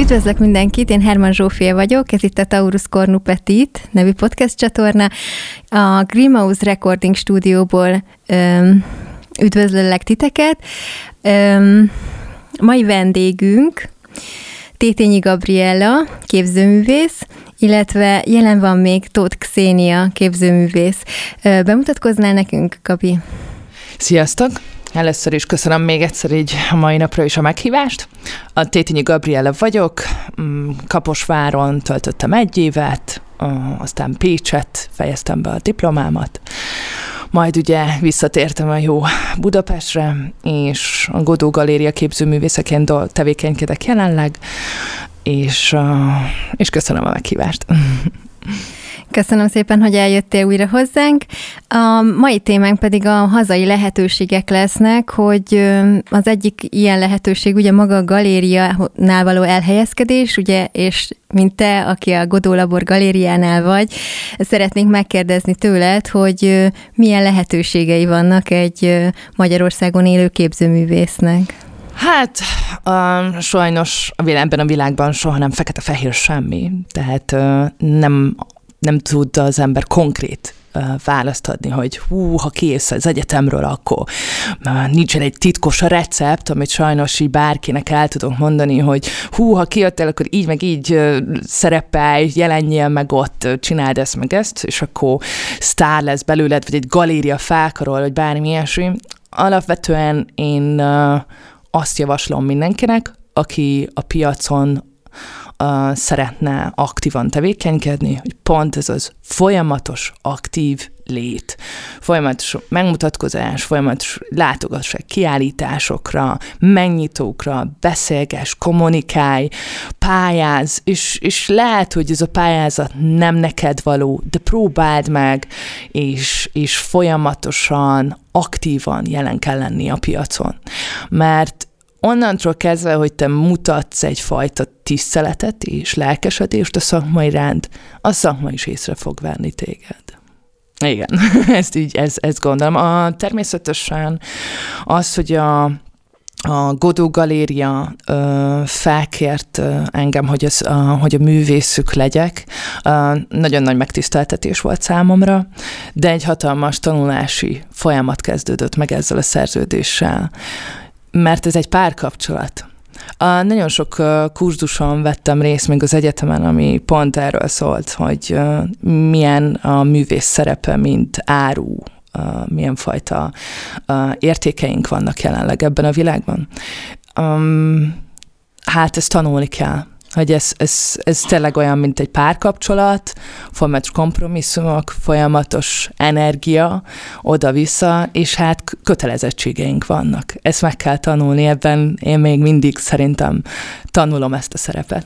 Üdvözlök mindenkit, én Herman Zsófia vagyok, ez itt a Taurus Cornu Petit nevű podcast csatorna. A Greenhouse Recording stúdióból öm, üdvözlök titeket. Öm, mai vendégünk Tétényi Gabriella, képzőművész, illetve jelen van még Tóth Xénia, képzőművész. Bemutatkoznál nekünk, Gabi? Sziasztok! Először is köszönöm még egyszer így a mai napra is a meghívást. A Tétinyi Gabriela vagyok, mm, Kaposváron töltöttem egy évet, aztán Pécset fejeztem be a diplomámat, majd ugye visszatértem a jó Budapestre, és a Godó Galéria képzőművészeként tevékenykedek jelenleg, és, és köszönöm a meghívást. Köszönöm szépen, hogy eljöttél újra hozzánk. A mai témánk pedig a hazai lehetőségek lesznek, hogy az egyik ilyen lehetőség ugye maga a galériánál való elhelyezkedés, ugye, és mint te, aki a Godó Labor galériánál vagy, szeretnénk megkérdezni tőled, hogy milyen lehetőségei vannak egy Magyarországon élő képzőművésznek. Hát, uh, sajnos a ebben a világban soha nem fekete-fehér semmi, tehát uh, nem nem tud az ember konkrét választ adni, hogy hú, ha kész az egyetemről, akkor nincsen egy titkos recept, amit sajnos így bárkinek el tudok mondani, hogy hú, ha kijöttél, akkor így meg így szerepelj, jelenjél meg ott, csináld ezt meg ezt, és akkor sztár lesz belőled, vagy egy galéria felkarol, vagy bármi ilyesmi. Alapvetően én azt javaslom mindenkinek, aki a piacon uh, szeretne aktívan tevékenykedni, hogy pont ez az folyamatos, aktív lét, folyamatos megmutatkozás, folyamatos látogatás kiállításokra, megnyitókra, beszélges, kommunikálj, pályáz, és, és lehet, hogy ez a pályázat nem neked való, de próbáld meg, és, és folyamatosan, aktívan jelen kell lenni a piacon. Mert onnantól kezdve, hogy te mutatsz egyfajta tiszteletet és lelkesedést a szakma iránt, a szakma is észre fog venni téged. Igen, ezt így, ez, ezt gondolom. A, természetesen az, hogy a, a Godó Galéria ö, felkért ö, engem, hogy, az, a, hogy a művészük legyek. Ö, nagyon nagy megtiszteltetés volt számomra, de egy hatalmas tanulási folyamat kezdődött meg ezzel a szerződéssel mert ez egy párkapcsolat. A, nagyon sok kurzuson vettem részt még az egyetemen, ami pont erről szólt, hogy milyen a művész szerepe, mint áru, milyen fajta értékeink vannak jelenleg ebben a világban. Hát ezt tanulni kell hogy ez, ez, ez tényleg olyan, mint egy párkapcsolat, folyamatos kompromisszumok, folyamatos energia oda-vissza, és hát kötelezettségeink vannak. Ezt meg kell tanulni, ebben én még mindig szerintem tanulom ezt a szerepet.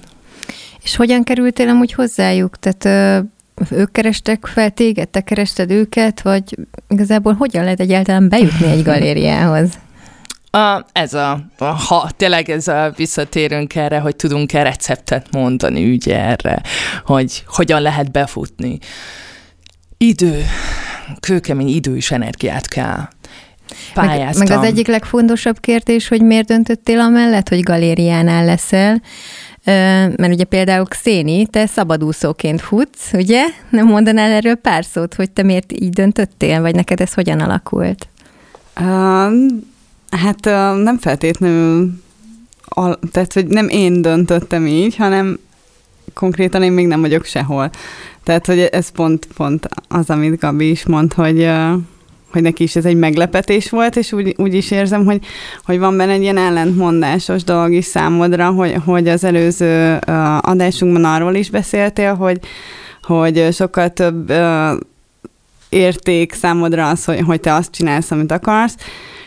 És hogyan kerültél amúgy hozzájuk? Tehát ö, ők kerestek fel téged, te kerested őket, vagy igazából hogyan lehet egyáltalán bejutni egy galériához? A, ez a, a, ha tényleg ez a, visszatérünk erre, hogy tudunk-e receptet mondani ugye erre, hogy hogyan lehet befutni. Idő, kőkemény idő és energiát kell. Pályáztam. Meg, meg az egyik legfontosabb kérdés, hogy miért döntöttél amellett, hogy galériánál leszel, mert ugye például Xéni, te szabadúszóként futsz, ugye? Nem mondanál erről pár szót, hogy te miért így döntöttél, vagy neked ez hogyan alakult? Um, Hát nem feltétlenül, tehát hogy nem én döntöttem így, hanem konkrétan én még nem vagyok sehol. Tehát, hogy ez pont, pont az, amit Gabi is mond, hogy, hogy neki is ez egy meglepetés volt, és úgy, úgy is érzem, hogy, hogy van benne egy ilyen ellentmondásos dolog is számodra, hogy, hogy az előző adásunkban arról is beszéltél, hogy, hogy sokkal több érték számodra az, hogy, hogy te azt csinálsz, amit akarsz,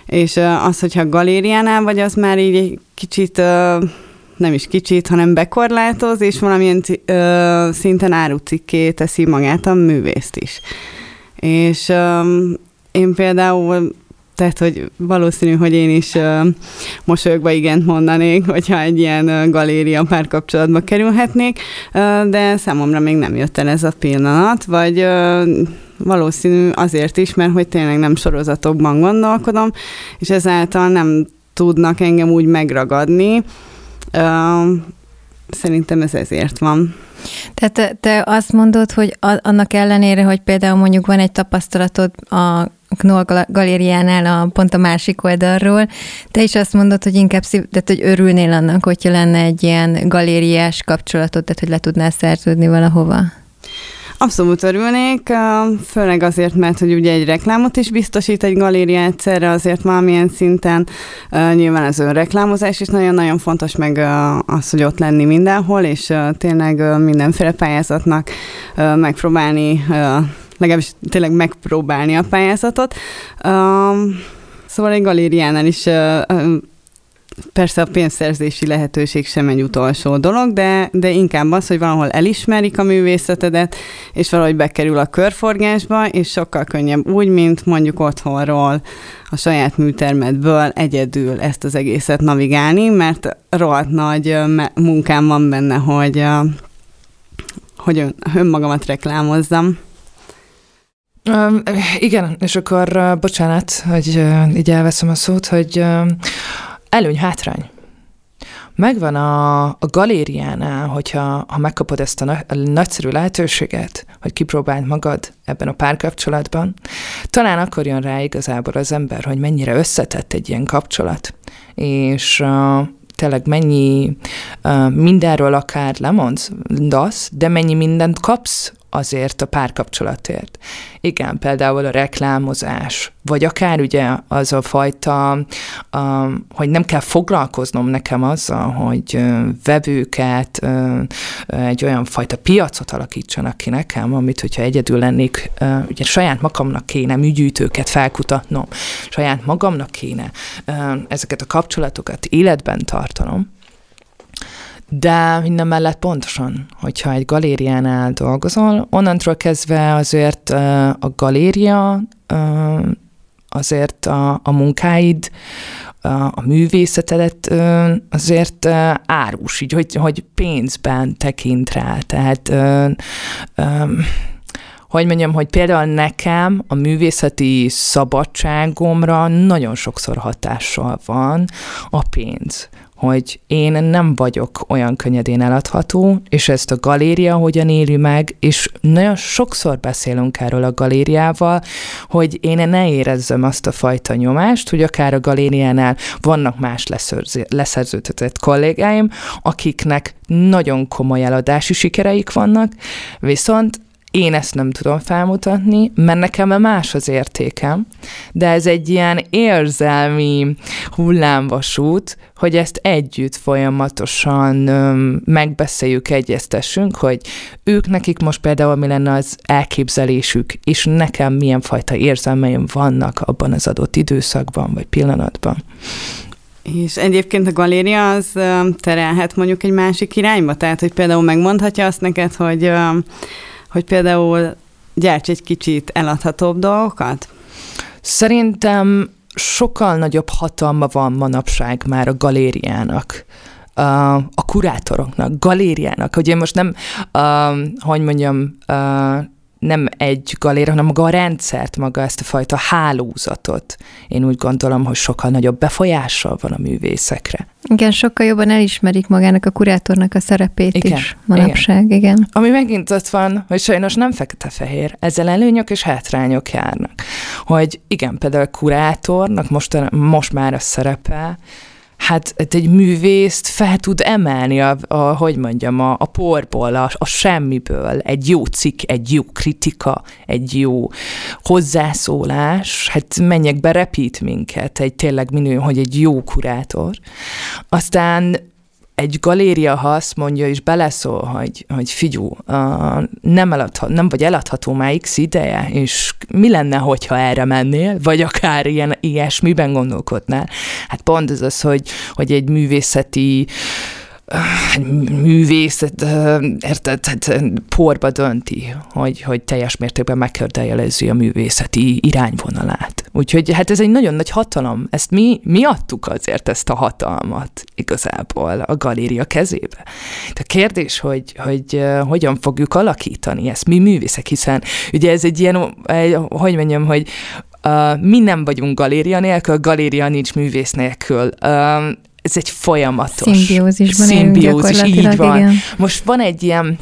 és az, hogyha galériánál vagy, az már így egy kicsit nem is kicsit, hanem bekorlátoz, és valamilyen ö, szinten árucikké teszi magát a művészt is. És én például, tehát, hogy valószínű, hogy én is ö, mosolyogva igent mondanék, hogyha egy ilyen ö, galéria párkapcsolatba kerülhetnék, ö, de számomra még nem jött el ez a pillanat, vagy ö, valószínű azért is, mert hogy tényleg nem sorozatokban gondolkodom, és ezáltal nem tudnak engem úgy megragadni, szerintem ez ezért van. Tehát te, te azt mondod, hogy annak ellenére, hogy például mondjuk van egy tapasztalatod a Knoll galériánál a, pont a másik oldalról, te is azt mondod, hogy inkább szív, tehát, hogy örülnél annak, hogyha lenne egy ilyen galériás kapcsolatod, tehát hogy le tudnál szerződni valahova. Abszolút örülnék, főleg azért, mert hogy ugye egy reklámot is biztosít egy galéria egyszerre, azért valamilyen szinten nyilván az önreklámozás is nagyon-nagyon fontos, meg az, hogy ott lenni mindenhol, és tényleg mindenféle pályázatnak megpróbálni legalábbis tényleg megpróbálni a pályázatot. Szóval egy galériánál is Persze a pénzszerzési lehetőség sem egy utolsó dolog, de, de inkább az, hogy valahol elismerik a művészetedet, és valahogy bekerül a körforgásba, és sokkal könnyebb úgy, mint mondjuk otthonról, a saját műtermedből egyedül ezt az egészet navigálni, mert rohadt nagy munkám van benne, hogy, hogy önmagamat reklámozzam. Um, igen, és akkor uh, bocsánat, hogy uh, így elveszem a szót, hogy uh, előny-hátrány. Megvan a, a galériánál, hogyha ha megkapod ezt a, na, nagyszerű lehetőséget, hogy kipróbáld magad ebben a párkapcsolatban, talán akkor jön rá igazából az ember, hogy mennyire összetett egy ilyen kapcsolat, és uh, tényleg mennyi uh, mindenről akár lemondsz, de mennyi mindent kapsz azért a párkapcsolatért. Igen, például a reklámozás, vagy akár ugye az a fajta, hogy nem kell foglalkoznom nekem azzal, hogy vevőket, egy olyan fajta piacot alakítsanak ki nekem, amit, hogyha egyedül lennék, ugye saját magamnak kéne műgyűjtőket felkutatnom, saját magamnak kéne ezeket a kapcsolatokat életben tartanom, de minden mellett pontosan, hogyha egy galériánál dolgozol, onnantól kezdve azért a galéria azért a, a munkáid, a művészetedet azért árus, így, hogy, hogy pénzben tekint rá. Tehát hogy mondjam, hogy például nekem a művészeti szabadságomra nagyon sokszor hatással van a pénz hogy én nem vagyok olyan könnyedén eladható, és ezt a galéria hogyan éli meg, és nagyon sokszor beszélünk erről a galériával, hogy én ne érezzem azt a fajta nyomást, hogy akár a galériánál vannak más leszerződtetett kollégáim, akiknek nagyon komoly eladási sikereik vannak, viszont én ezt nem tudom felmutatni, mert nekem más az értékem, de ez egy ilyen érzelmi hullámvasút, hogy ezt együtt folyamatosan öm, megbeszéljük, egyeztessünk, hogy ők nekik most például mi lenne az elképzelésük, és nekem milyen fajta érzelmeim vannak abban az adott időszakban vagy pillanatban. És egyébként a galéria az terelhet mondjuk egy másik irányba? Tehát, hogy például megmondhatja azt neked, hogy hogy például gyárts egy kicsit eladhatóbb dolgokat? Szerintem sokkal nagyobb hatalma van manapság már a galériának a kurátoroknak, galériának, hogy én most nem, uh, hogy mondjam, nem egy galéra, hanem maga a rendszert, maga ezt a fajta hálózatot. Én úgy gondolom, hogy sokkal nagyobb befolyással van a művészekre. Igen, sokkal jobban elismerik magának a kurátornak a szerepét igen, is manapság, igen. igen. Ami megint ott van, hogy sajnos nem fekete-fehér, ezzel előnyök és hátrányok járnak. Hogy igen, például a kurátornak most, most már a szerepe, hát egy művészt fel tud emelni, a, a, hogy mondjam, a, a porból, a, a semmiből, egy jó cikk, egy jó kritika, egy jó hozzászólás, hát menjek be, repít minket, egy tényleg minő, hogy egy jó kurátor. Aztán egy galéria, ha azt mondja, és beleszól, hogy, hogy figyú, nem, eladhat, nem vagy eladható már x ideje, és mi lenne, hogyha erre mennél, vagy akár ilyen, ilyesmiben gondolkodnál. Hát pont ez az, hogy, hogy egy művészeti uh, művészet, érted, hát porba dönti, hogy, hogy teljes mértékben megkördeljelezi a művészeti irányvonalát. Úgyhogy hát ez egy nagyon nagy hatalom. Ezt mi, mi adtuk azért ezt a hatalmat igazából a galéria kezébe. De a kérdés, hogy, hogy hogyan fogjuk alakítani ezt mi művészek, hiszen ugye ez egy ilyen, hogy mondjam, hogy Uh, mi nem vagyunk galéria nélkül, galéria nincs művész nélkül. Uh, ez egy folyamatos. Szimbiózisban Szimbiózis, így van. Igen. Most van egy ilyen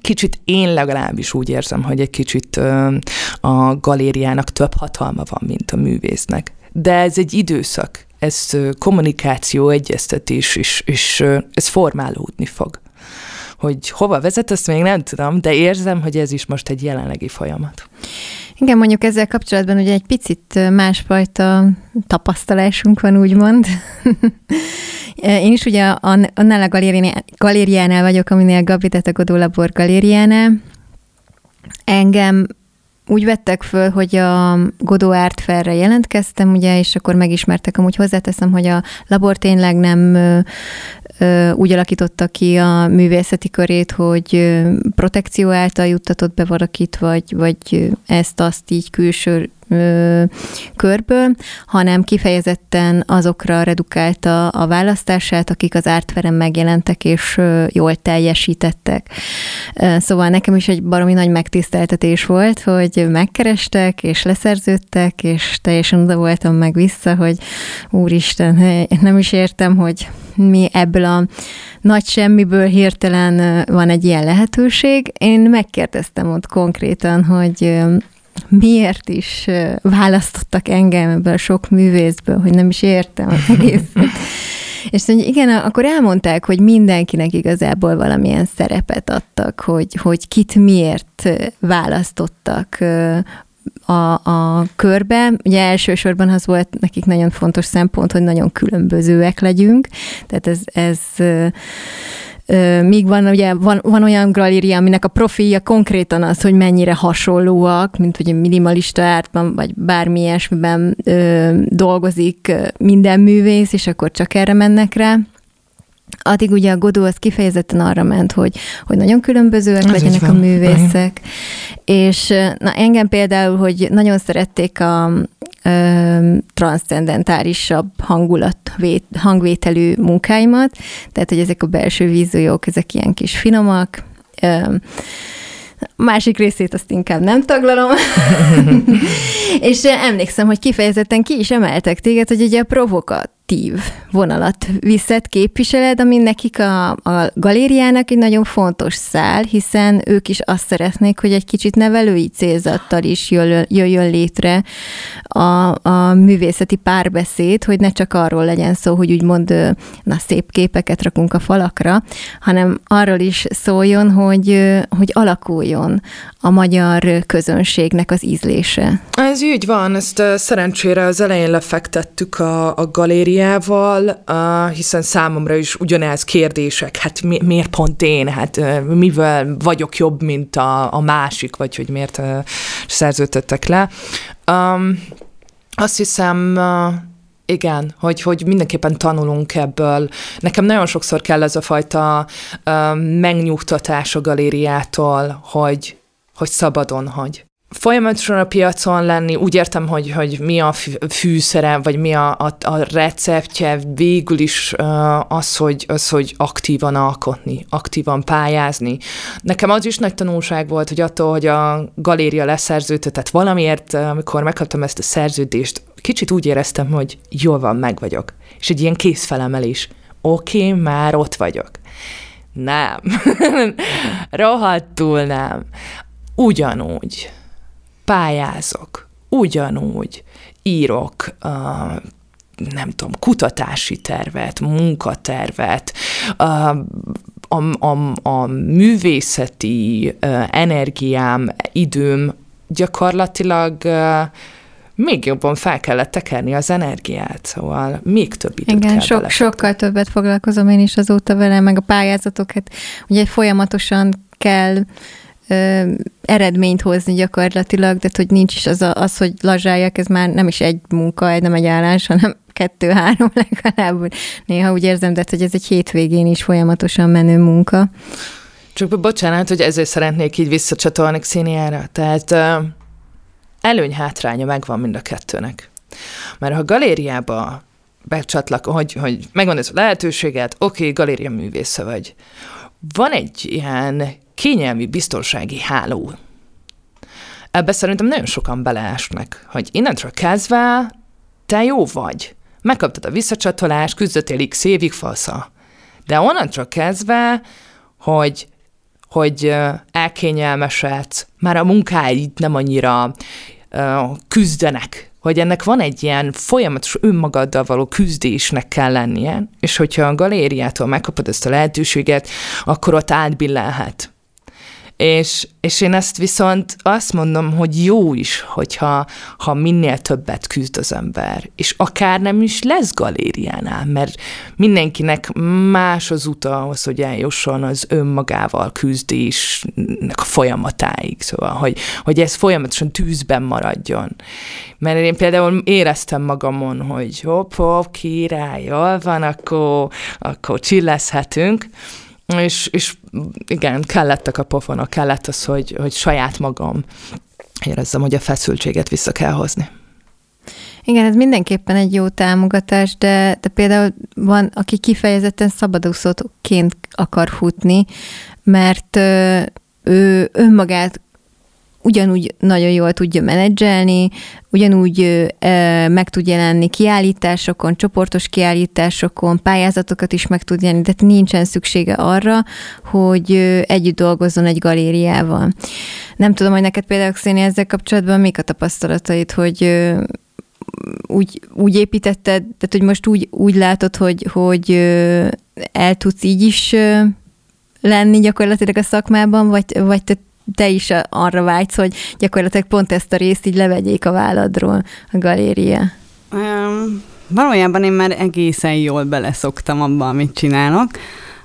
kicsit én legalábbis úgy érzem, hogy egy kicsit ö, a galériának több hatalma van, mint a művésznek. De ez egy időszak, ez kommunikáció, egyeztetés, és, és ez formálódni fog. Hogy hova vezet, azt még nem tudom, de érzem, hogy ez is most egy jelenlegi folyamat. Igen, mondjuk ezzel kapcsolatban ugye egy picit másfajta tapasztalásunk van, úgymond. Én is ugye annál a galériánál vagyok, aminél Gabi, tehát a Godó Labor galériánál. Engem úgy vettek föl, hogy a Godó Art Fairre jelentkeztem, ugye, és akkor megismertek, amúgy hozzáteszem, hogy a labor tényleg nem úgy alakította ki a művészeti körét, hogy protekció által juttatott be valakit, vagy, vagy ezt-azt így külső körből, hanem kifejezetten azokra redukálta a választását, akik az ártverem megjelentek és jól teljesítettek. Szóval nekem is egy baromi nagy megtiszteltetés volt, hogy megkerestek, és leszerződtek, és teljesen oda voltam meg vissza, hogy úristen, nem is értem, hogy mi ebből a nagy semmiből hirtelen van egy ilyen lehetőség. Én megkérdeztem ott konkrétan, hogy miért is választottak engem ebből a sok művészből, hogy nem is értem az egészet. És hogy igen, akkor elmondták, hogy mindenkinek igazából valamilyen szerepet adtak, hogy, hogy kit miért választottak a, a körbe. Ugye elsősorban az volt nekik nagyon fontos szempont, hogy nagyon különbözőek legyünk. Tehát ez, ez Míg van, ugye van, van olyan galéria, aminek a profilja konkrétan az, hogy mennyire hasonlóak, mint hogy minimalista ártban, vagy bármi ilyesmiben dolgozik minden művész, és akkor csak erre mennek rá. Addig ugye a Godó az kifejezetten arra ment, hogy, hogy nagyon különbözőek Ez legyenek a művészek. És na engem például, hogy nagyon szerették a, transzcendentálisabb hangulat, hangvételű munkáimat, tehát hogy ezek a belső vízújók, ezek ilyen kis finomak, másik részét azt inkább nem taglalom. és emlékszem, hogy kifejezetten ki is emeltek téged, hogy ugye a provokat aktív vonalat viszed, képviseled, ami nekik a, a galériának egy nagyon fontos szál, hiszen ők is azt szeretnék, hogy egy kicsit nevelői célzattal is jöjjön, jöjjön létre a, a művészeti párbeszéd, hogy ne csak arról legyen szó, hogy úgymond na, szép képeket rakunk a falakra, hanem arról is szóljon, hogy, hogy alakuljon a magyar közönségnek az ízlése. Ez így van, ezt szerencsére az elején lefektettük a, a galériát, Máriával, uh, hiszen számomra is ugyanez kérdések, hát mi, miért pont én, hát uh, mivel vagyok jobb, mint a, a másik, vagy hogy miért uh, szerződtettek le. Um, azt hiszem, uh, igen, hogy, hogy mindenképpen tanulunk ebből. Nekem nagyon sokszor kell ez a fajta uh, megnyugtatás a galériától, hogy, hogy szabadon hagy folyamatosan a piacon lenni, úgy értem, hogy, hogy mi a fűszere, vagy mi a, a, a receptje, végül is az, hogy, az, hogy aktívan alkotni, aktívan pályázni. Nekem az is nagy tanulság volt, hogy attól, hogy a galéria leszerződött, tehát valamiért, amikor megkaptam ezt a szerződést, kicsit úgy éreztem, hogy jól van, meg vagyok. És egy ilyen készfelemelés. Oké, okay, már ott vagyok. Nem. Rohadtul nem. Ugyanúgy pályázok, ugyanúgy írok, uh, nem tudom, kutatási tervet, munkatervet, uh, a, a, a művészeti uh, energiám, időm gyakorlatilag uh, még jobban fel kellett tekerni az energiát, szóval még több időt Igen, kell sok, sokkal többet foglalkozom én is azóta vele, meg a pályázatokat, ugye folyamatosan kell ö, eredményt hozni gyakorlatilag, de hogy nincs is az, a, az, hogy lazsáljak, ez már nem is egy munka, nem egy állás, hanem kettő-három legalább. Néha úgy érzem, de hogy ez egy hétvégén is folyamatosan menő munka. Csak bocsánat, hogy ezért szeretnék így visszacsatolni Xiniára. Tehát előny-hátránya megvan mind a kettőnek. Mert ha galériába becsatlak, hogy, hogy megvan ez a lehetőséget, oké, okay, galéria művésze vagy. Van egy ilyen kényelmi biztonsági háló. Ebbe szerintem nagyon sokan beleesnek, hogy innentről kezdve te jó vagy. megkaptad a visszacsatolást, küzdöttél x évig, fasza. De onnantól kezdve, hogy hogy elkényelmesedsz, már a munkáid nem annyira küzdenek, hogy ennek van egy ilyen folyamatos önmagaddal való küzdésnek kell lennie, és hogyha a galériától megkapod ezt a lehetőséget, akkor ott átbillenhet és, és én ezt viszont azt mondom, hogy jó is, hogyha ha minél többet küzd az ember, és akár nem is lesz galériánál, mert mindenkinek más az uta ahhoz, hogy eljusson az önmagával küzdésnek a folyamatáig, szóval, hogy, hogy ez folyamatosan tűzben maradjon. Mert én például éreztem magamon, hogy hopp, hopp, király, jól van, akkor, akkor csilleszhetünk, és, és igen, kellettek a pofonok, kellett az, hogy, hogy saját magam érezzem, hogy a feszültséget vissza kell hozni. Igen, ez mindenképpen egy jó támogatás, de, de például van, aki kifejezetten szabadúszóként akar futni, mert ő önmagát ugyanúgy nagyon jól tudja menedzselni, ugyanúgy ö, meg tud jelenni kiállításokon, csoportos kiállításokon, pályázatokat is meg tud jelenni, tehát nincsen szüksége arra, hogy együtt dolgozzon egy galériával. Nem tudom, hogy neked például Xéni ezzel kapcsolatban mik a tapasztalataid, hogy úgy, úgy építetted, tehát hogy most úgy, úgy látod, hogy, hogy el tudsz így is lenni gyakorlatilag a szakmában, vagy, vagy te te is arra vágysz, hogy gyakorlatilag pont ezt a részt így levegyék a válladról a galéria? Um, valójában én már egészen jól beleszoktam abba, amit csinálok,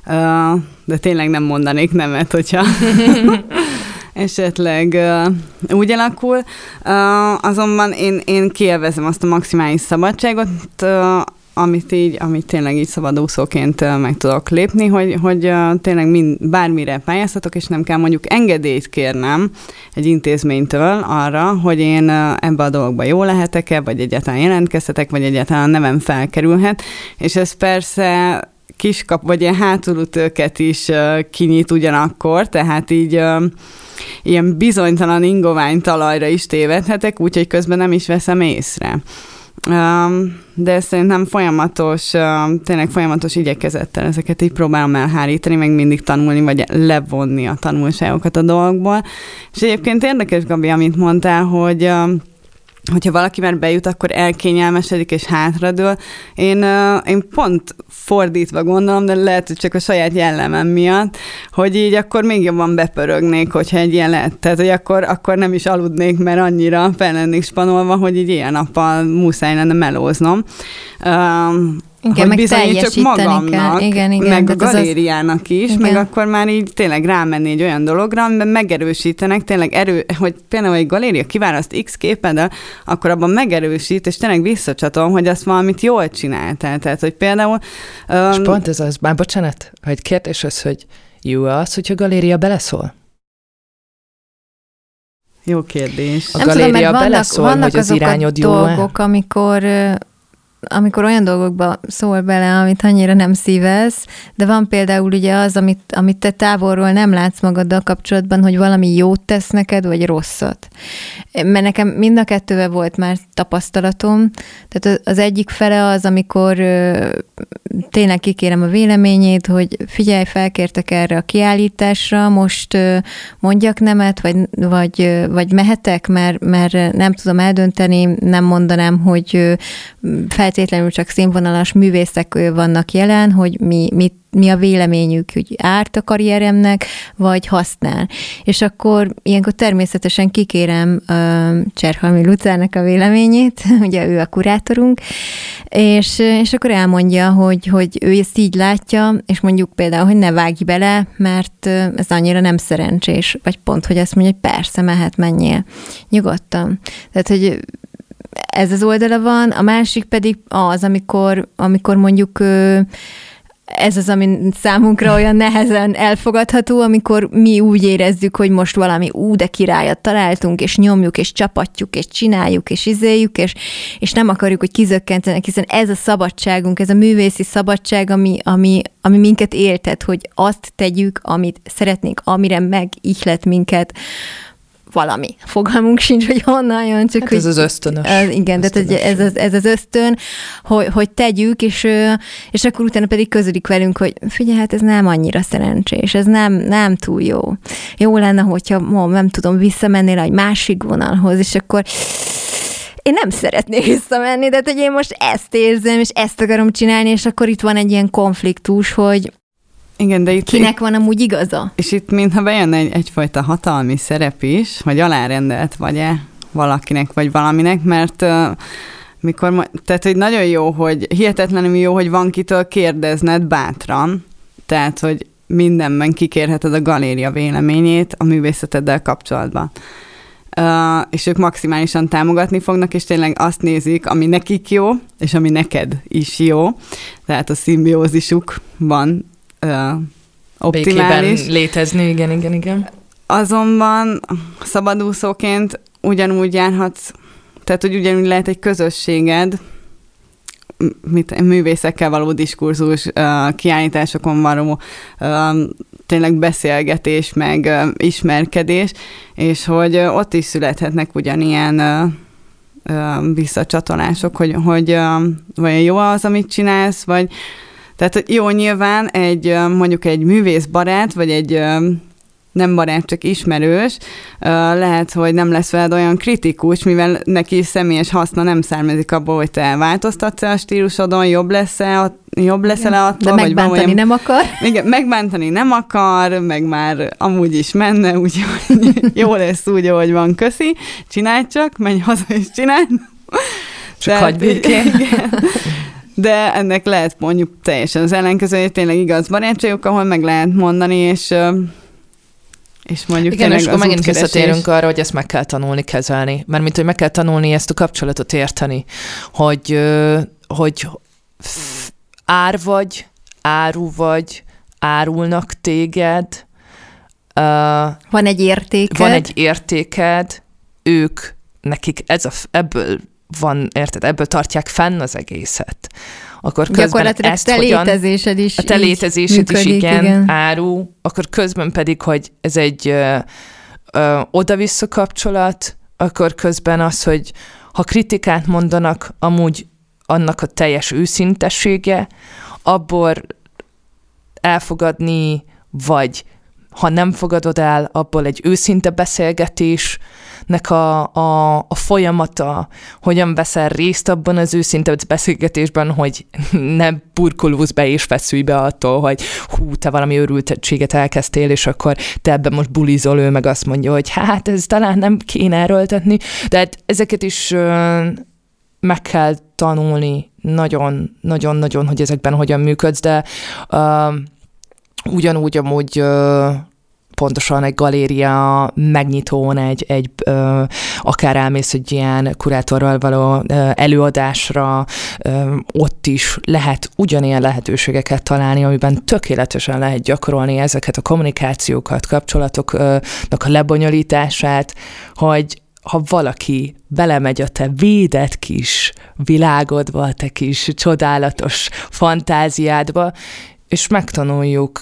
uh, de tényleg nem mondanék nemet, hogyha esetleg uh, úgy alakul. Uh, azonban én, én kielvezem azt a maximális szabadságot, uh, amit így, amit tényleg így szabadúszóként meg tudok lépni, hogy, hogy tényleg mind, bármire pályázhatok, és nem kell mondjuk engedélyt kérnem egy intézménytől arra, hogy én ebbe a dologba jó lehetek-e, vagy egyáltalán jelentkezhetek, vagy egyáltalán nevem felkerülhet, és ez persze kiskap, vagy ilyen hátulütőket is kinyit ugyanakkor, tehát így ilyen bizonytalan ingovány talajra is tévedhetek, úgyhogy közben nem is veszem észre de szerintem folyamatos, tényleg folyamatos igyekezettel ezeket így próbálom elhárítani, meg mindig tanulni, vagy levonni a tanulságokat a dolgokból. És egyébként érdekes, Gabi, amit mondtál, hogy hogyha valaki már bejut, akkor elkényelmesedik és hátradől. Én, én pont fordítva gondolom, de lehet, hogy csak a saját jellemem miatt, hogy így akkor még jobban bepörögnék, hogyha egy ilyen lehet. Tehát, hogy akkor, akkor nem is aludnék, mert annyira fel lennék spanolva, hogy így ilyen nappal muszáj lenne melóznom. Igen, hogy meg csak magamnak, kell. Igen, igen, meg a galériának az... is, igen. meg akkor már így tényleg rámenni egy olyan dologra, amiben megerősítenek, tényleg erő, hogy például egy galéria kiválaszt X képeddel, akkor abban megerősít, és tényleg visszacsatom, hogy azt valamit jól csináltál. Tehát, hogy például... Um, és pont ez az, már bocsánat, hogy kérdés az, hogy jó az, hogyha a galéria beleszól? Jó kérdés. A Nem galéria tudom, vannak, beleszól, vannak hogy az irányod jó dolgok, amikor amikor olyan dolgokba szól bele, amit annyira nem szívesz, de van például ugye az, amit, amit te távolról nem látsz magaddal kapcsolatban, hogy valami jót tesz neked, vagy rosszat. Mert nekem mind a kettővel volt már tapasztalatom, tehát az egyik fele az, amikor tényleg kikérem a véleményét, hogy figyelj, felkértek erre a kiállításra, most mondjak nemet, vagy, vagy, vagy mehetek, mert, mert nem tudom eldönteni, nem mondanám, hogy feltétlenül csak színvonalas művészek vannak jelen, hogy mi, mit mi a véleményük, hogy árt a karrieremnek, vagy használ. És akkor ilyenkor természetesen kikérem uh, Cserhalmi Lucának a véleményét, ugye ő a kurátorunk, és, és akkor elmondja, hogy, hogy ő ezt így látja, és mondjuk például, hogy ne vágj bele, mert ez annyira nem szerencsés, vagy pont, hogy azt mondja, hogy persze, mehet, menjél. Nyugodtan. Tehát, hogy ez az oldala van, a másik pedig az, amikor, amikor mondjuk ez az, ami számunkra olyan nehezen elfogadható, amikor mi úgy érezzük, hogy most valami ú, de királyat találtunk, és nyomjuk, és csapatjuk, és csináljuk, és izéljük, és, és nem akarjuk, hogy kizökkentenek, hiszen ez a szabadságunk, ez a művészi szabadság, ami, ami, ami minket éltet, hogy azt tegyük, amit szeretnénk, amire megihlet minket, valami. Fogalmunk sincs, hogy honnan jön, csak Hát hogy... ez az ösztönös. Az, igen, tehát hogy ez, az, ez az ösztön, hogy, hogy tegyük, és, és akkor utána pedig közölik velünk, hogy figyelj, hát ez nem annyira szerencsés, ez nem, nem túl jó. Jó lenne, hogyha ma, nem tudom, visszamennél egy másik vonalhoz, és akkor én nem szeretnék visszamenni, de hogy én most ezt érzem, és ezt akarom csinálni, és akkor itt van egy ilyen konfliktus, hogy Igen, de itt, kinek van amúgy igaza. És itt mintha bejönne egy, egyfajta hatalmi szerep is, hogy alárendelt vagy-e valakinek vagy valaminek, mert uh, mikor, tehát hogy nagyon jó, hogy hihetetlenül jó, hogy van kitől kérdezned bátran, tehát hogy mindenben kikérheted a galéria véleményét a művészeteddel kapcsolatban. Uh, és ők maximálisan támogatni fognak, és tényleg azt nézik, ami nekik jó, és ami neked is jó. Tehát a szimbiózisuk van uh, optimális. Békében létezni, igen, igen, igen. Azonban szabadúszóként ugyanúgy járhatsz, tehát hogy ugyanúgy lehet egy közösséged, mit, művészekkel való diskurzus, kiállításokon való tényleg beszélgetés, meg ismerkedés, és hogy ott is születhetnek ugyanilyen visszacsatolások, hogy, hogy vagy jó az, amit csinálsz, vagy tehát jó, nyilván egy mondjuk egy művészbarát, vagy egy nem barát, csak ismerős, lehet, hogy nem lesz veled olyan kritikus, mivel neki személyes haszna nem származik abból, hogy te változtatsz a stílusodon, jobb lesz-e, jobb lesz-e attól, De megbántani vagy nem akar. Igen, megbántani nem akar, meg már amúgy is menne, úgyhogy jó lesz úgy, ahogy van, köszi, csinálj csak, menj haza és csinálj. Csak hagyd békén. De ennek lehet mondjuk teljesen az ellenkező, hogy tényleg igaz barátságok, ahol meg lehet mondani, és és mondjuk Igen, és akkor megint visszatérünk arra, hogy ezt meg kell tanulni kezelni. Mert mint, hogy meg kell tanulni ezt a kapcsolatot érteni, hogy, hogy ár vagy, áru vagy, árulnak téged. Van egy értéked. Van egy értéked, ők, nekik ez a, ebből van, érted, ebből tartják fenn az egészet. Akkor közben Gyakorlatilag ezt te hogyan, létezésed is A te létezésed működik, is igen, igen, áru, akkor közben pedig, hogy ez egy ö, ö, oda-vissza kapcsolat, akkor közben az, hogy ha kritikát mondanak, amúgy annak a teljes őszintessége, abból elfogadni, vagy ha nem fogadod el, abból egy őszinte beszélgetés, nek a, a, a folyamata, hogyan veszel részt abban az őszinte beszélgetésben, hogy nem burkolózz be és feszülj be attól, hogy hú, te valami őrültséget elkezdtél, és akkor te ebben most bulizol, ő meg azt mondja, hogy hát ez talán nem kéne erőltetni, de hát ezeket is meg kell tanulni nagyon-nagyon-nagyon, hogy ezekben hogyan működsz, de uh, ugyanúgy amúgy pontosan egy galéria megnyitón, egy, egy ö, akár elmész egy ilyen kurátorral való ö, előadásra, ö, ott is lehet ugyanilyen lehetőségeket találni, amiben tökéletesen lehet gyakorolni ezeket a kommunikációkat, kapcsolatoknak a lebonyolítását, hogy ha valaki belemegy a te védett kis világodba, a te kis csodálatos fantáziádba, és megtanuljuk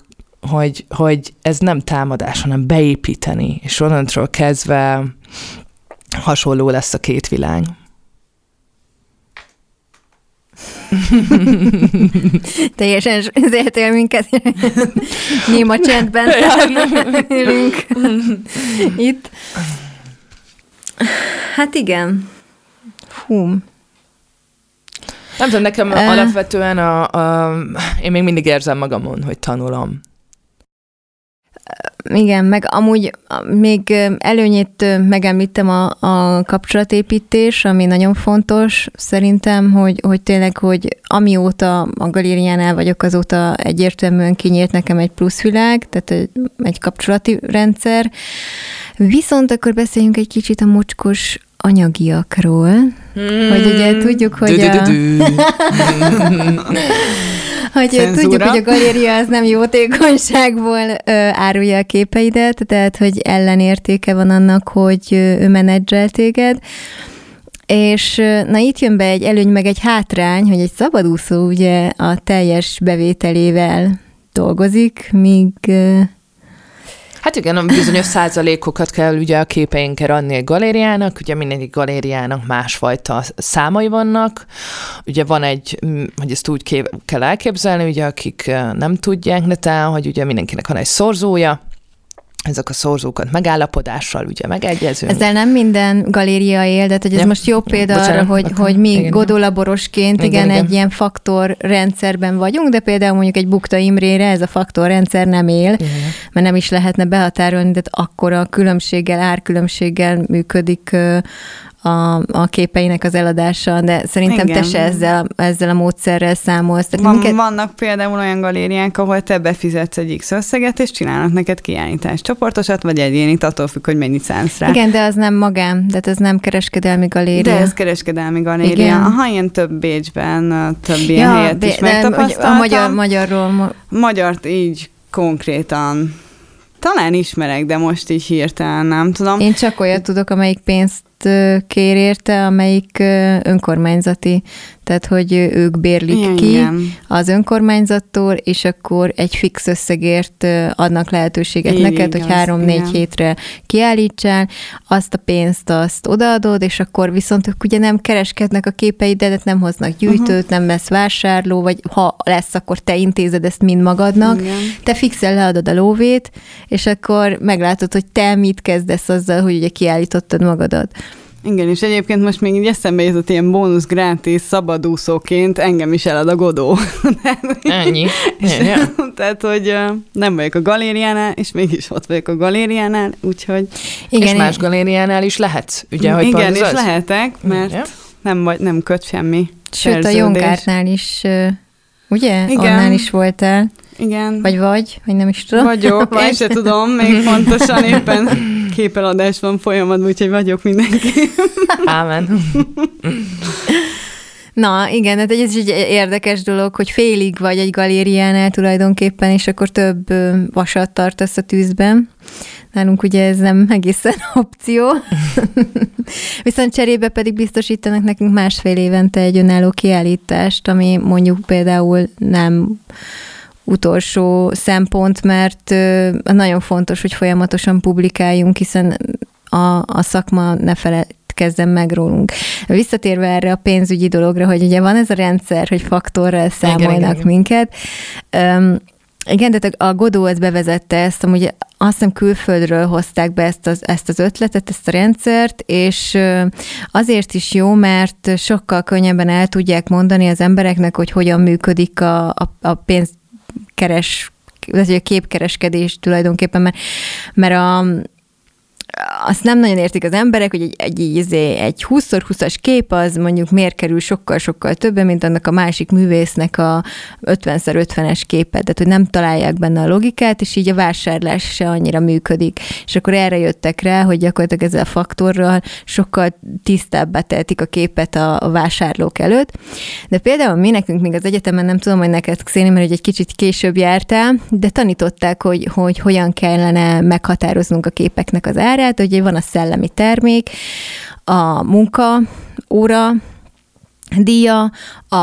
hogy, hogy ez nem támadás, hanem beépíteni, és onnantól kezdve hasonló lesz a két világ. Teljesen zértél minket. Néma csendben ülünk itt. Hát igen. Hú. Nem tudom, nekem uh, alapvetően a, a, én még mindig érzem magamon, hogy tanulom. Igen, meg amúgy még előnyét megemlítem a, a kapcsolatépítés, ami nagyon fontos szerintem, hogy, hogy tényleg, hogy amióta a galériánál vagyok, azóta egyértelműen kinyílt nekem egy pluszvilág, tehát egy, egy kapcsolati rendszer. Viszont akkor beszéljünk egy kicsit a mocskos anyagiakról, hmm. hogy ugye tudjuk, hogy a... hogy Cenzúra. tudjuk, hogy a galéria az nem jótékonyságból ö, árulja a képeidet, tehát hogy ellenértéke van annak, hogy ő menedzsel téged. És na itt jön be egy előny, meg egy hátrány, hogy egy szabadúszó ugye a teljes bevételével dolgozik, míg Hát igen, bizonyos százalékokat kell ugye a képeinkkel adni a galériának, ugye mindegyik galériának másfajta számai vannak. Ugye van egy, hogy ezt úgy kell elképzelni, ugye akik nem tudják netán, hogy ugye mindenkinek van egy szorzója, ezek a szorzókat megállapodással ugye megegyezünk. Ezzel nem minden galéria él, de hogy ez ja. most jó példa Bocsánat, arra, hogy, akkor, hogy mi igen, godolaborosként igen, igen, igen, egy ilyen faktorrendszerben vagyunk, de például mondjuk egy Bukta Imrére ez a faktorrendszer nem él, igen. mert nem is lehetne behatárolni, de akkor a különbséggel, árkülönbséggel működik a, a képeinek az eladása, de szerintem Igen. te se ezzel, ezzel a módszerrel számolsz. Tehát Van, minket... Vannak például olyan galériák, ahol te befizetsz egy X összeget, és csinálnak neked kiállítás csoportosat, vagy egyénit, attól függ, hogy mennyit szánsz rá. Igen, de az nem magám, de ez nem kereskedelmi galéria. De ez kereskedelmi galéria. Igen. Aha, ilyen több Bécsben, több ilyen ja, helyet is megtapasztaltam. A magyar, magyarról... Magyart így konkrétan talán ismerek, de most így hirtelen nem tudom. Én csak olyat tudok, amelyik pénzt kér érte, amelyik önkormányzati tehát hogy ők bérlik Igen, ki igen. az önkormányzattól, és akkor egy fix összegért adnak lehetőséget Igen, neked, hogy három-négy hétre kiállítsál, azt a pénzt azt odaadod, és akkor viszont ők ugye nem kereskednek a képeidet, nem hoznak gyűjtőt, uh-huh. nem lesz vásárló, vagy ha lesz, akkor te intézed ezt mind magadnak. Igen. Te fixel leadod a lóvét, és akkor meglátod, hogy te mit kezdesz azzal, hogy ugye kiállítottad magadat. Igen, és egyébként most még így eszembe jutott ilyen bónusz gratis szabadúszóként engem is elad a Godó. Ennyi. és, tehát, hogy nem vagyok a galériánál, és mégis ott vagyok a galériánál, úgyhogy... Igen, és más galériánál is lehetsz, ugye, hogy Igen, és az? lehetek, mert ja. nem, vagy, nem köt semmi Sőt, szerződés. a Jonkártnál is, ugye? Igen. Annál is voltál. Igen. Vagy vagy, vagy nem is tudom. Vagyok, vagy. én se tudom, még pontosan éppen képeladás van folyamatban, úgyhogy vagyok mindenki. Ámen. Na, igen, hát ez egy érdekes dolog, hogy félig vagy egy galériánál tulajdonképpen, és akkor több vasat tartasz a tűzben. Nálunk ugye ez nem egészen opció. Viszont cserébe pedig biztosítanak nekünk másfél évente egy önálló kiállítást, ami mondjuk például nem utolsó szempont, mert nagyon fontos, hogy folyamatosan publikáljunk, hiszen a, a szakma ne fele, kezdem meg rólunk. Visszatérve erre a pénzügyi dologra, hogy ugye van ez a rendszer, hogy faktorral számolnak igen, igen, minket. Um, igen, de a Godó ezt bevezette ezt, amúgy azt hiszem külföldről hozták be ezt az, ezt az ötletet, ezt a rendszert, és azért is jó, mert sokkal könnyebben el tudják mondani az embereknek, hogy hogyan működik a, a, a pénz keres, a képkereskedés tulajdonképpen, mert, mert a, azt nem nagyon értik az emberek, hogy egy, egy, izé, egy 20x20-as kép az mondjuk miért kerül sokkal-sokkal többen, mint annak a másik művésznek a 50x50-es képet, tehát hogy nem találják benne a logikát, és így a vásárlás se annyira működik. És akkor erre jöttek rá, hogy gyakorlatilag ezzel a faktorral sokkal tisztábbá tehetik a képet a, a vásárlók előtt. De például mi nekünk még az egyetemen, nem tudom, hogy neked Xéni, mert egy kicsit később jártál, de tanították, hogy, hogy hogyan kellene meghatároznunk a képeknek az árát, árát, ugye van a szellemi termék, a munka, óra, díja, a,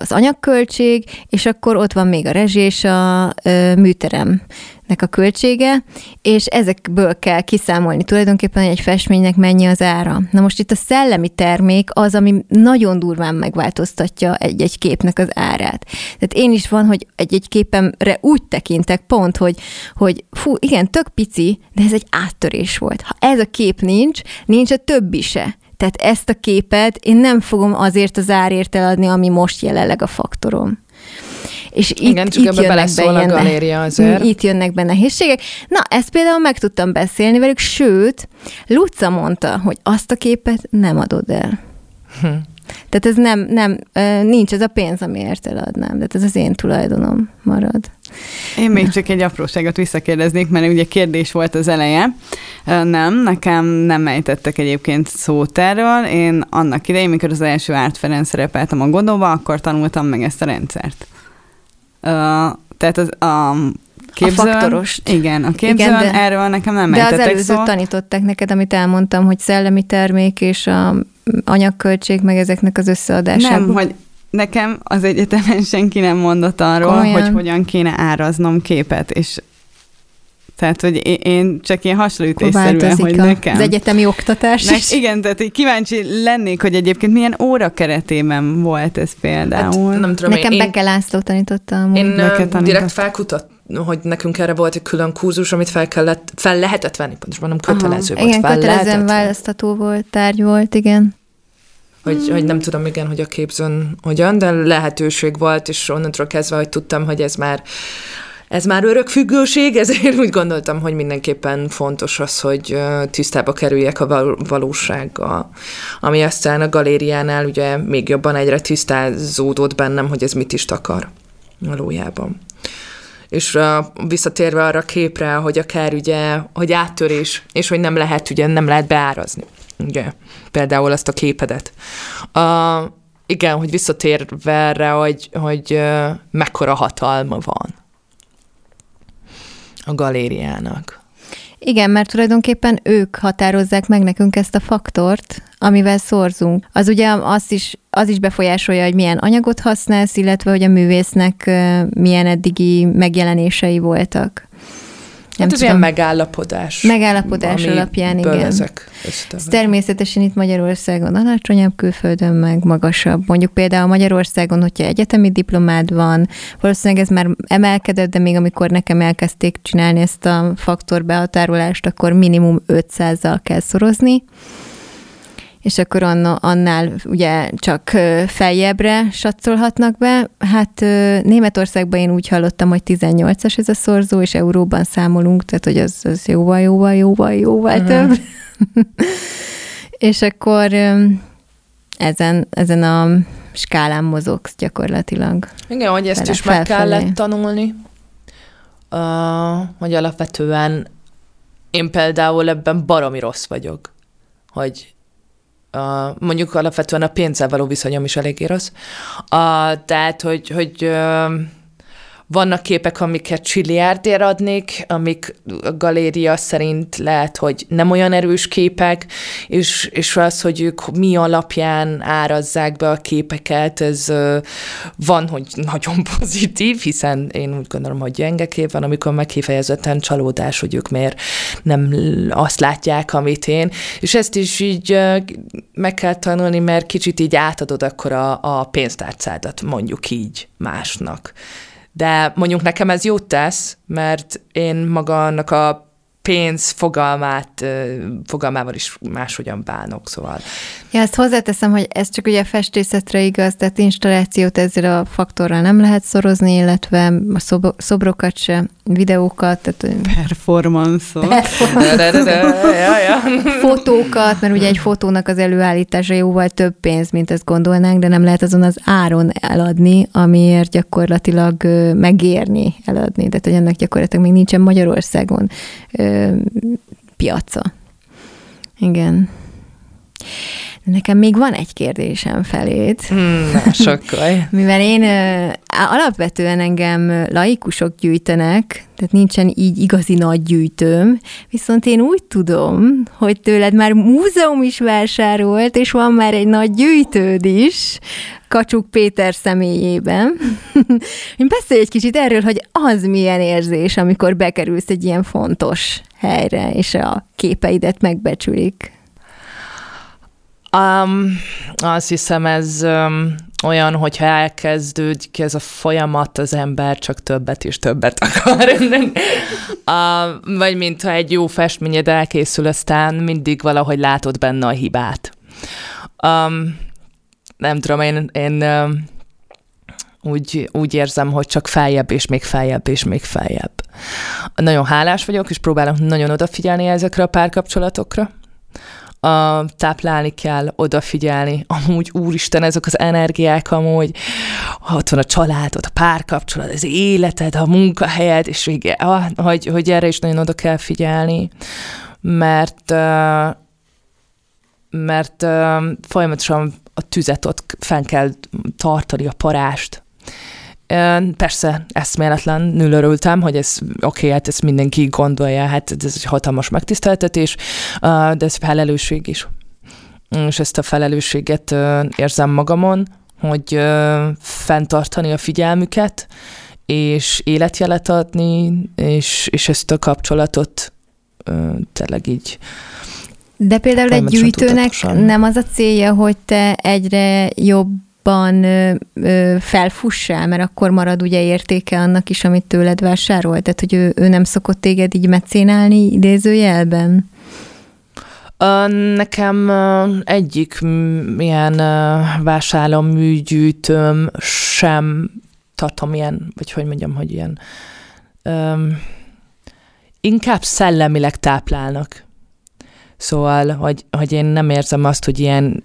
az anyagköltség, és akkor ott van még a rezsi és a műterem a költsége, és ezekből kell kiszámolni tulajdonképpen, hogy egy festménynek mennyi az ára. Na most itt a szellemi termék az, ami nagyon durván megváltoztatja egy-egy képnek az árát. Tehát én is van, hogy egy-egy képemre úgy tekintek pont, hogy, hogy fú, igen, tök pici, de ez egy áttörés volt. Ha ez a kép nincs, nincs a többi se. Tehát ezt a képet én nem fogom azért az árért eladni, ami most jelenleg a faktorom. És itt, Igen, csak itt jönnek be a galéria azért. Itt jönnek be nehézségek. Na, ezt például meg tudtam beszélni velük, sőt, Luca mondta, hogy azt a képet nem adod el. Hm. Tehát ez nem, nem, nincs ez a pénz, amiért eladnám, de ez az én tulajdonom marad. Én még csak egy apróságot visszakérdeznék, mert ugye kérdés volt az eleje. Nem, nekem nem ejtettek egyébként szót erről. Én annak idején, mikor az első Árt Ferenc szerepeltem a Godóba, akkor tanultam meg ezt a rendszert. Tehát az, a képzőn, a faktoros. Igen, a képzőn, igen, de, erről nekem nem De az előzőt szó. tanították neked, amit elmondtam, hogy szellemi termék és a anyagköltség, meg ezeknek az összeadásából. Nem, hogy nekem az egyetemen senki nem mondott arról, Komolyan. hogy hogyan kéne áraznom képet, és Tehát, hogy én csak ilyen hasonlítésszerűen, hogy a, nekem... Az egyetemi oktatás ne, is. Igen, tehát hogy kíváncsi lennék, hogy egyébként milyen óra keretében volt ez például. Hát, nem tudom, Nekem én, Beke László tanította Én tanított. direkt felkutat, hogy nekünk erre volt egy külön kurzus, amit fel, kellett, fel lehetett venni, pontosabban nem kötelező Aha, volt. Igen, kötelezően választható volt, tárgy volt, igen. Hogy, hmm. hogy nem tudom, igen, hogy a képzőn hogyan, de lehetőség volt, és onnantól kezdve, hogy tudtam, hogy ez már ez már örök függőség, ezért úgy gondoltam, hogy mindenképpen fontos az, hogy tisztába kerüljek a valósággal. Ami aztán a galériánál ugye még jobban egyre tisztázódott bennem, hogy ez mit is takar valójában. És uh, visszatérve arra a képre, hogy akár ugye, hogy áttörés, és hogy nem lehet, ugye nem lehet beárazni. Ugye, például azt a képedet. Uh, igen, hogy visszatérve erre, hogy, hogy mekkora hatalma van a galériának. Igen, mert tulajdonképpen ők határozzák meg nekünk ezt a faktort, amivel szorzunk. Az ugye az is, az is befolyásolja, hogy milyen anyagot használsz, illetve hogy a művésznek milyen eddigi megjelenései voltak. Nem hát ez ilyen megállapodás. Megállapodás alapján, igen. Ezek ez természetesen itt Magyarországon alacsonyabb, külföldön meg magasabb. Mondjuk például Magyarországon, hogyha egyetemi diplomád van, valószínűleg ez már emelkedett, de még amikor nekem elkezdték csinálni ezt a faktorbehatárolást, akkor minimum 500-zal kell szorozni és akkor annál ugye csak feljebbre satszolhatnak be. Hát Németországban én úgy hallottam, hogy 18-as ez a szorzó, és euróban számolunk, tehát hogy az, az jóval, jóval, jóval, jóval uh-huh. több. és akkor ezen, ezen a skálán mozogsz gyakorlatilag. Igen, hogy ezt is meg felfelé. kellett tanulni, uh, hogy alapvetően én például ebben baromi rossz vagyok, hogy a, mondjuk alapvetően a pénzzel való viszonyom is eléggé rossz. A, tehát, hogy, hogy vannak képek, amiket csilliárdért adnék, amik a galéria szerint lehet, hogy nem olyan erős képek, és, és az, hogy ők mi alapján árazzák be a képeket, ez van, hogy nagyon pozitív, hiszen én úgy gondolom, hogy gyenge kép van, amikor megkifejezetten csalódás, hogy ők miért nem azt látják, amit én, és ezt is így meg kell tanulni, mert kicsit így átadod akkor a, a pénztárcádat, mondjuk így másnak. De mondjuk nekem ez jót tesz, mert én maga annak a pénz fogalmát, fogalmával is máshogyan bánok, szóval. Ja, ezt hozzáteszem, hogy ez csak ugye a festészetre igaz, tehát installációt ezzel a faktorral nem lehet szorozni, illetve a szob- szobrokat se, videókat, tehát... Performance-ot. Fotókat, mert ugye egy fotónak az előállítása jóval több pénz, mint ezt gondolnánk, de nem lehet azon az áron eladni, amiért gyakorlatilag megérni eladni. Tehát, hogy ennek gyakorlatilag még nincsen Magyarországon piaca. Igen. Nekem még van egy kérdésem felét. Mm, na, sokkal. Mivel én alapvetően engem laikusok gyűjtenek, tehát nincsen így igazi nagy gyűjtőm, viszont én úgy tudom, hogy tőled már múzeum is vásárolt, és van már egy nagy gyűjtőd is, Kacsuk Péter személyében. Én beszélj egy kicsit erről, hogy az milyen érzés, amikor bekerülsz egy ilyen fontos helyre, és a képeidet megbecsülik. Um, azt hiszem, ez um, olyan, hogyha elkezdődik ez a folyamat, az ember csak többet és többet akar. uh, vagy mintha egy jó festményed elkészül, aztán mindig valahogy látod benne a hibát. Um, nem tudom, én, én um, úgy, úgy érzem, hogy csak feljebb, és még feljebb, és még feljebb. Nagyon hálás vagyok, és próbálok nagyon odafigyelni ezekre a párkapcsolatokra a, táplálni kell, odafigyelni. Amúgy, úristen, ezek az energiák amúgy, ott van a családod, a párkapcsolat, az életed, a munkahelyed, és vége, ah, hogy, hogy erre is nagyon oda kell figyelni, mert mert folyamatosan a tüzet ott fenn kell tartani, a parást, Persze, eszméletlenül örültem, hogy ez oké, okay, hát ezt mindenki gondolja, hát ez egy hatalmas megtiszteltetés, de ez felelősség is. És ezt a felelősséget érzem magamon, hogy fenntartani a figyelmüket, és életjelet adni, és, és ezt a kapcsolatot tényleg így De például egy gyűjtőnek nem az a célja, hogy te egyre jobban ö, ö, felfussál, mert akkor marad ugye értéke annak is, amit tőled vásárol? Tehát, hogy ő, ő nem szokott téged így mecénálni idézőjelben? Nekem egyik ilyen vásárlóműgyűjtőm sem tartom ilyen, vagy hogy mondjam, hogy ilyen um, inkább szellemileg táplálnak. Szóval, hogy, hogy én nem érzem azt, hogy ilyen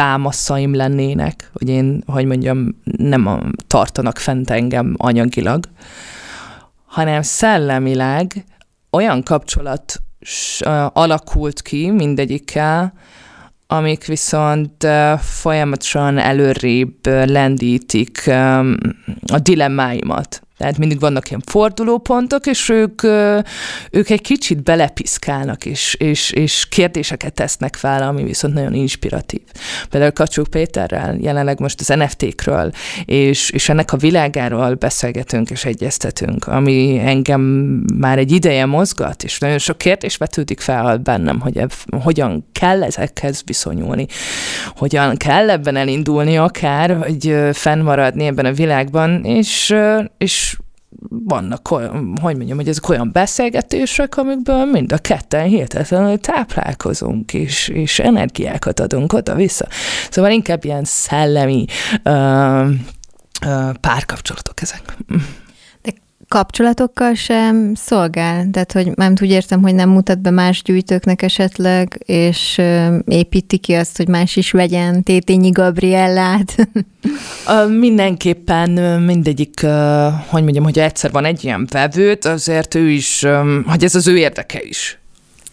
támaszaim lennének, hogy én, hogy mondjam, nem tartanak fent engem anyagilag, hanem szellemileg olyan kapcsolat alakult ki mindegyikkel, amik viszont folyamatosan előrébb lendítik a dilemmáimat. Tehát mindig vannak ilyen fordulópontok, és ők, ők egy kicsit belepiszkálnak, és, és, és kérdéseket tesznek fel, ami viszont nagyon inspiratív. Például Kacsuk Péterrel jelenleg most az NFT-kről, és, és ennek a világáról beszélgetünk és egyeztetünk, ami engem már egy ideje mozgat, és nagyon sok kérdés vetődik fel bennem, hogy eb, hogyan kell ezekhez viszonyulni, hogyan kell ebben elindulni akár, hogy fennmaradni ebben a világban, és, és vannak olyan, hogy mondjam, hogy ezek olyan beszélgetések, amikből mind a ketten hihetetlenül táplálkozunk, és, és energiákat adunk oda-vissza. Szóval inkább ilyen szellemi uh, uh, párkapcsolatok ezek kapcsolatokkal sem szolgál? Tehát, hogy nem úgy értem, hogy nem mutat be más gyűjtőknek esetleg, és építi ki azt, hogy más is vegyen Tétényi Gabriellát? Mindenképpen mindegyik, hogy mondjam, hogy egyszer van egy ilyen vevőt, azért ő is, hogy ez az ő érdeke is.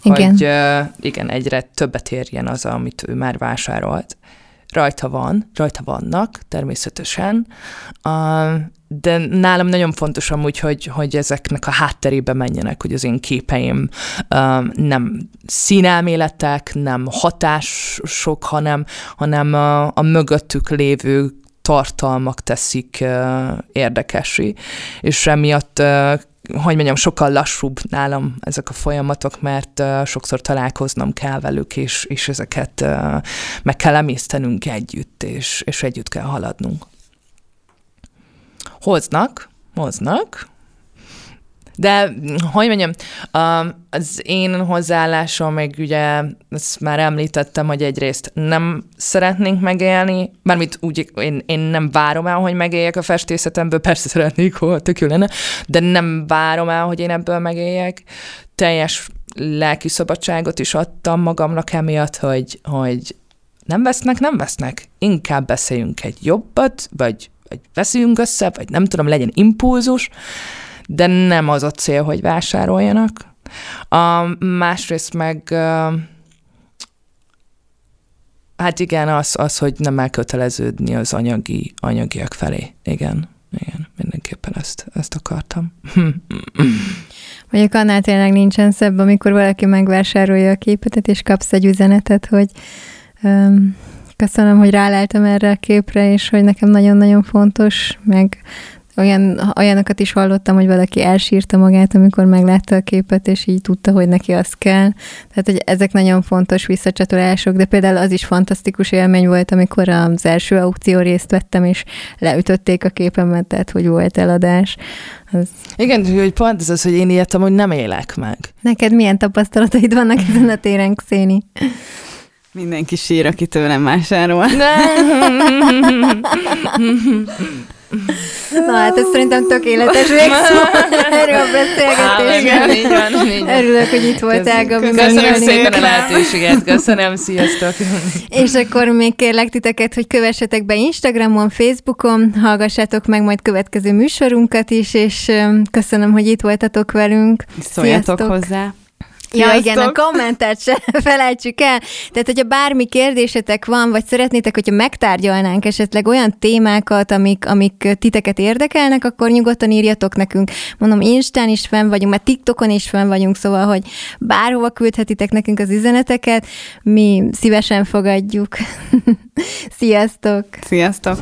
Igen. Hogy igen, egyre többet érjen az, amit ő már vásárolt rajta van, rajta vannak természetesen, de nálam nagyon fontos amúgy, hogy, hogy ezeknek a hátterébe menjenek, hogy az én képeim nem színelméletek, nem hatások, hanem, hanem a, a mögöttük lévő tartalmak teszik uh, érdekesi, és emiatt uh, hogy mondjam, sokkal lassúbb nálam ezek a folyamatok, mert uh, sokszor találkoznom kell velük, és, és ezeket uh, meg kell emésztenünk együtt, és, és együtt kell haladnunk. Hoznak, hoznak, de, hogy mondjam, az én hozzáállásom, meg ugye, ezt már említettem, hogy egyrészt nem szeretnénk megélni, mármint úgy, én, én nem várom el, hogy megéljek a festészetemből, persze szeretnék, hol tök jó lenne, de nem várom el, hogy én ebből megéljek. Teljes lelki szabadságot is adtam magamnak emiatt, hogy, hogy nem vesznek, nem vesznek. Inkább beszéljünk egy jobbat, vagy, vagy beszéljünk össze, vagy nem tudom, legyen impulzus, de nem az a cél, hogy vásároljanak. A másrészt meg hát igen, az, az, hogy nem elköteleződni az anyagi, anyagiak felé. Igen, igen, mindenképpen ezt, ezt akartam. Mondjuk annál tényleg nincsen szebb, amikor valaki megvásárolja a képetet, és kapsz egy üzenetet, hogy um, köszönöm, hogy ráleltem erre a képre, és hogy nekem nagyon-nagyon fontos, meg olyan, olyanokat is hallottam, hogy valaki elsírta magát, amikor meglátta a képet, és így tudta, hogy neki az kell. Tehát, hogy ezek nagyon fontos visszacsatolások, de például az is fantasztikus élmény volt, amikor az első aukció részt vettem, és leütötték a képemet, tehát, hogy volt eladás. Az... Igen, hogy pont ez az, hogy én ilyet hogy nem élek meg. Neked milyen tapasztalataid vannak ezen a téren, Xéni? Mindenki sír, aki tőlem vásárol. Na hát ez szerintem tökéletes végszó erről a beszélgetésről. Örülök, hogy itt voltál, Gabi. Köszönöm szépen a lehetőséget, köszönöm, sziasztok. És akkor még kérlek titeket, hogy kövessetek be Instagramon, Facebookon, hallgassátok meg majd következő műsorunkat is, és köszönöm, hogy itt voltatok velünk. Szóljatok Sziasztok. hozzá. Ja, igen, a kommentet se felejtsük el. Tehát, hogyha bármi kérdésetek van, vagy szeretnétek, hogyha megtárgyalnánk esetleg olyan témákat, amik, amik titeket érdekelnek, akkor nyugodtan írjatok nekünk. Mondom, Instán is fenn vagyunk, mert TikTokon is fenn vagyunk, szóval, hogy bárhova küldhetitek nekünk az üzeneteket, mi szívesen fogadjuk. Sziasztok! Sziasztok!